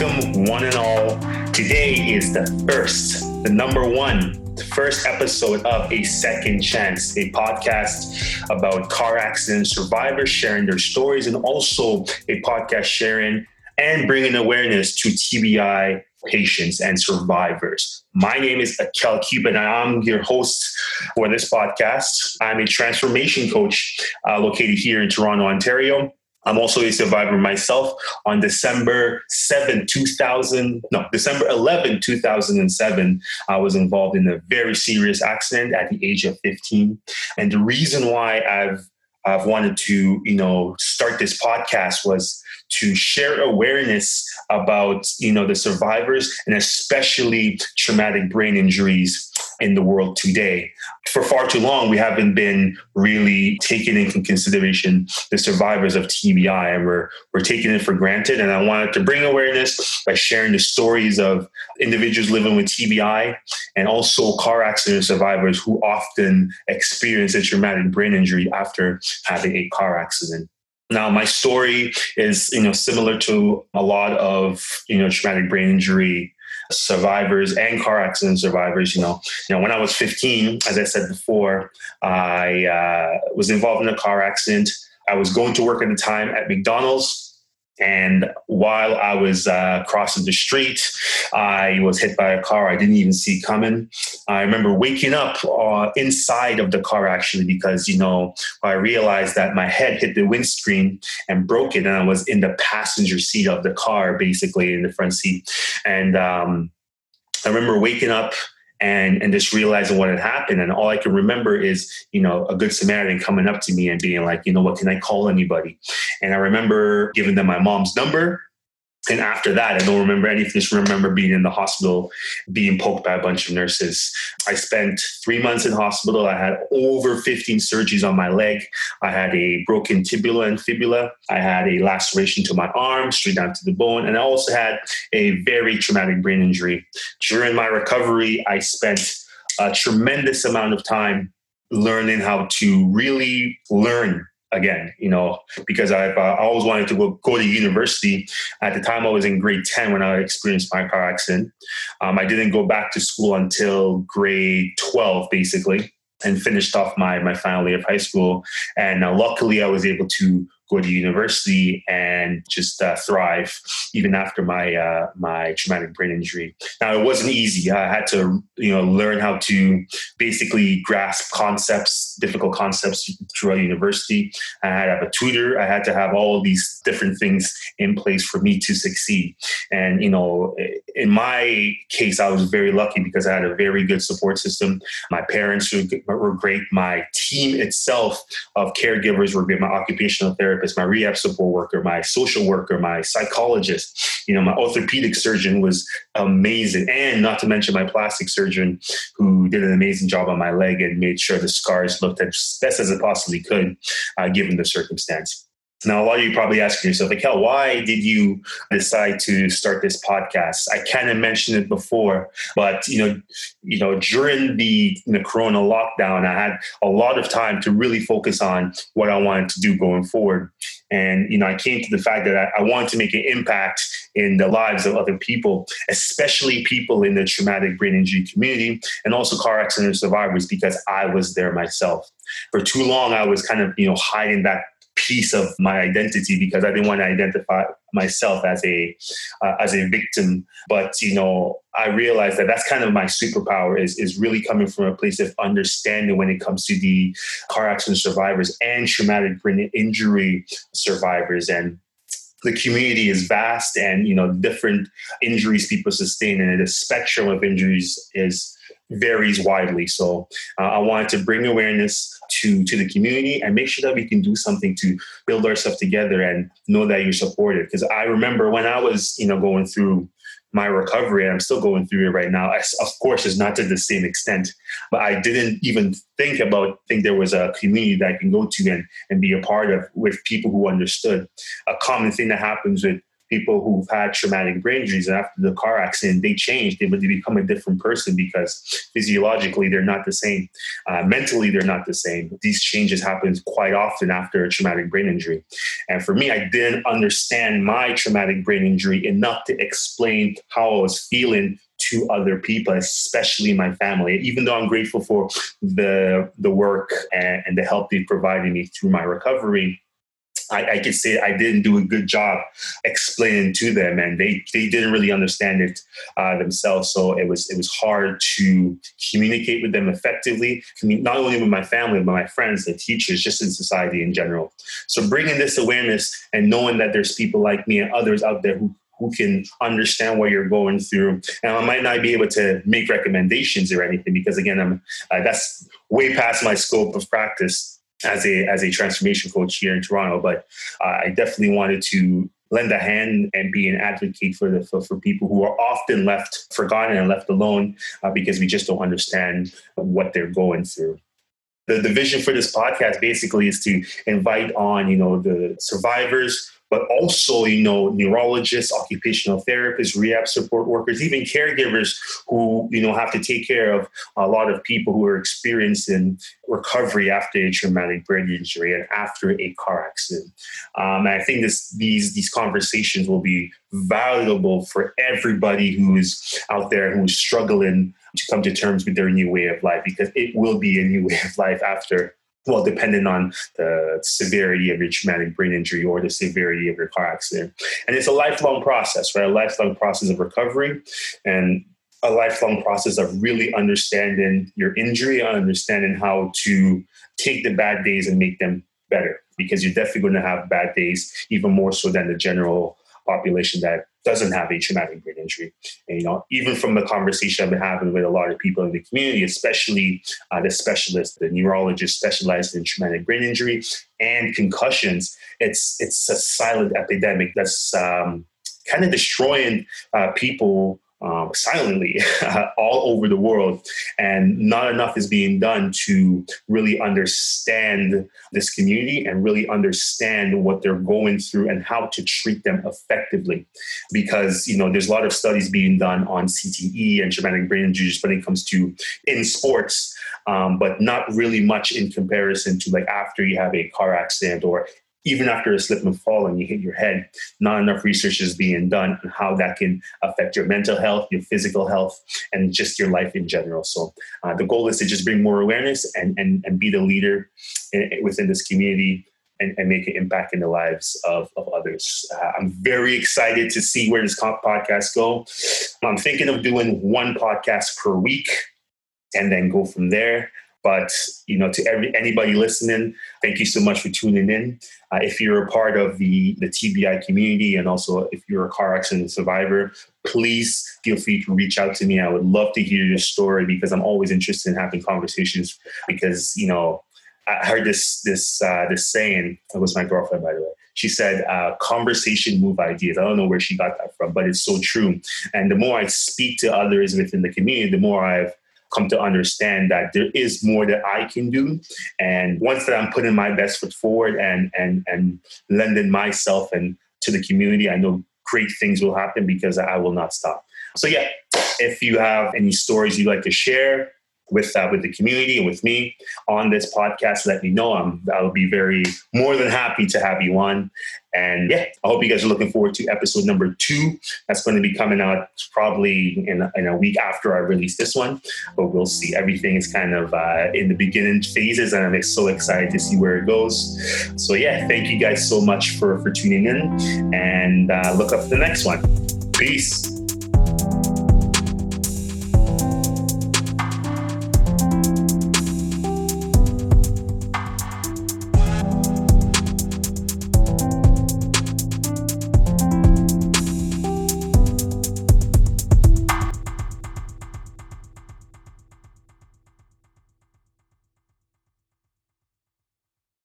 Welcome, one and all. Today is the first, the number one, the first episode of A Second Chance, a podcast about car accident survivors sharing their stories, and also a podcast sharing and bringing awareness to TBI patients and survivors. My name is Ackel Cupid, and I'm your host for this podcast. I'm a transformation coach uh, located here in Toronto, Ontario. I'm also a survivor myself. On December 7, 2000, no, December 11, 2007, I was involved in a very serious accident at the age of 15. And the reason why I've I've wanted to, you know, start this podcast was to share awareness about, you know, the survivors and especially traumatic brain injuries in the world today. For far too long, we haven't been really taking into consideration the survivors of TBI and we're, we're taking it for granted. And I wanted to bring awareness by sharing the stories of individuals living with TBI and also car accident survivors who often experience a traumatic brain injury after having a car accident. Now, my story is, you know, similar to a lot of, you know, traumatic brain injury survivors and car accident survivors. You know, you know, when I was 15, as I said before, I uh, was involved in a car accident. I was going to work at the time at McDonald's and while I was uh, crossing the street, I was hit by a car I didn't even see coming. I remember waking up uh, inside of the car actually because, you know, I realized that my head hit the windscreen and broke it, and I was in the passenger seat of the car, basically in the front seat. And um, I remember waking up and and just realizing what had happened. And all i can remember is you know a good samaritan coming up to me and being like you know what? Can i call anybody? And i remember giving them my mom's number and after that, I don't remember anything. Just remember being in the hospital, being poked by a bunch of nurses. I spent three months in hospital. I had over 15 surgeries on my leg. I had a broken tibula and fibula. I had a laceration to my arm, straight down to the bone. And I also had a very traumatic brain injury. During my recovery, I spent a tremendous amount of time learning how to really learn again, you know, because I've uh, always wanted to go, go to university. At the time, I was in grade 10 when I experienced my car accident. Um, I didn't go back to school until grade 12, basically, and finished off my, my final year of high school. And uh, luckily, I was able to go to university and just uh, thrive even after my uh, my traumatic brain injury. Now it wasn't easy. I had to you know learn how to basically grasp concepts, difficult concepts throughout university. I had to have a tutor. I had to have all these different things in place for me to succeed. And you know, in my case, I was very lucky because I had a very good support system. My parents were great. My team itself of caregivers were great. My occupational therapist therapist, my rehab support worker, my social worker, my psychologist, you know, my orthopedic surgeon was amazing. And not to mention my plastic surgeon who did an amazing job on my leg and made sure the scars looked as best as it possibly could, uh, given the circumstance. Now, a lot of you probably asking yourself, like, hell, why did you decide to start this podcast? I kind of mentioned it before, but you know, you know, during the, Corona lockdown, I had a lot of time to really focus on what I wanted to do going forward. And you know, I came to the fact that I, I wanted to make an impact in the lives of other people, especially people in the traumatic brain injury community, and also car accident survivors, because I was there myself. For too long, I was kind of you know hiding that piece of my identity because I didn't want to identify myself as a uh, as a victim. But you know, I realized that that's kind of my superpower is is really coming from a place of understanding when it comes to the car accident survivors and traumatic brain injury survivors and the community is vast and you know different injuries people sustain and the spectrum of injuries is varies widely so uh, i wanted to bring awareness to to the community and make sure that we can do something to build ourselves together and know that you're supported because i remember when i was you know going through my recovery and i'm still going through it right now I, of course it's not to the same extent but i didn't even think about think there was a community that i can go to and, and be a part of with people who understood. A common thing that happens with people who've had traumatic brain injuries after the car accident, they change. They, they become a different person because physiologically they're not the same. Uh, mentally, they're not the same. These changes happen quite often after a traumatic brain injury. And for me, I didn't understand my traumatic brain injury enough to explain how I was feeling to other people, especially my family. Even though I'm grateful for the the work and, and the help they've provided me through my recovery, I, I could say I didn't do a good job explaining to them, and they they didn't really understand it uh, themselves. So it was it was hard to communicate with them effectively, not only with my family but my friends, the teachers, just in society in general. So bringing this awareness and knowing that there's people like me and others out there who who can understand what you're going through. And I might not be able to make recommendations or anything because again, I'm uh, that's way past my scope of practice as a as a transformation coach here in Toronto. But uh, I definitely wanted to lend a hand and be an advocate for the for, for people who are often left forgotten and left alone uh, because we just don't understand what they're going through the, the vision for this podcast basically is to invite on you know the survivors but also, you know, neurologists, occupational therapists, rehab support workers, even caregivers who, you know, have to take care of a lot of people who are experiencing recovery after a traumatic brain injury and after a car accident. Um, and I think this, these, these conversations will be valuable for everybody who's out there who's struggling to come to terms with their new way of life because it will be a new way of life after well, depending on the severity of your traumatic brain injury or the severity of your car accident. And it's a lifelong process, right? A lifelong process of recovery and a lifelong process of really understanding your injury, understanding how to take the bad days and make them better because you're definitely going to have bad days, even more so than the general population that doesn't have a traumatic brain injury. And, you know, even from the conversation I've been having with a lot of people in the community, especially uh, the specialists, the neurologists specialized in traumatic brain injury and concussions, it's it's a silent epidemic that's um, kind of destroying uh, people um, silently all over the world. And not enough is being done to really understand this community and really understand what they're going through and how to treat them effectively. Because, you know, there's a lot of studies being done on CTE and traumatic brain injuries when it comes to in sports, um, but not really much in comparison to like after you have a car accident or even after a slip and fall and you hit your head, not enough research is being done on how that can affect your mental health, your physical health, and just your life in general. So uh, the goal is to just bring more awareness and, and, and be the leader in, within this community and, and, make an impact in the lives of, of others. Uh, I'm very excited to see where this podcast go. I'm thinking of doing one podcast per week and then go from there. But you know, to every anybody listening, thank you so much for tuning in. Uh, if you're a part of the the TBI community, and also if you're a car accident survivor, please feel free to reach out to me. I would love to hear your story because I'm always interested in having conversations. Because you know, I heard this this uh, this saying. It was my girlfriend, by the way. She said, uh, "Conversation move ideas." I don't know where she got that from, but it's so true. And the more I speak to others within the community, the more I've come to understand that there is more that I can do. And once that I'm putting my best foot forward and and and lending myself and to the community, I know great things will happen because I will not stop. So yeah, if you have any stories you'd like to share, with uh, with the community and with me on this podcast, let me know. I'm, I'll be very more than happy to have you on. And yeah, I hope you guys are looking forward to episode number two. That's going to be coming out probably in in a week after I release this one, but we'll see. Everything is kind of uh, in the beginning phases, and I'm so excited to see where it goes. So yeah, thank you guys so much for for tuning in, and uh, look up the next one. Peace.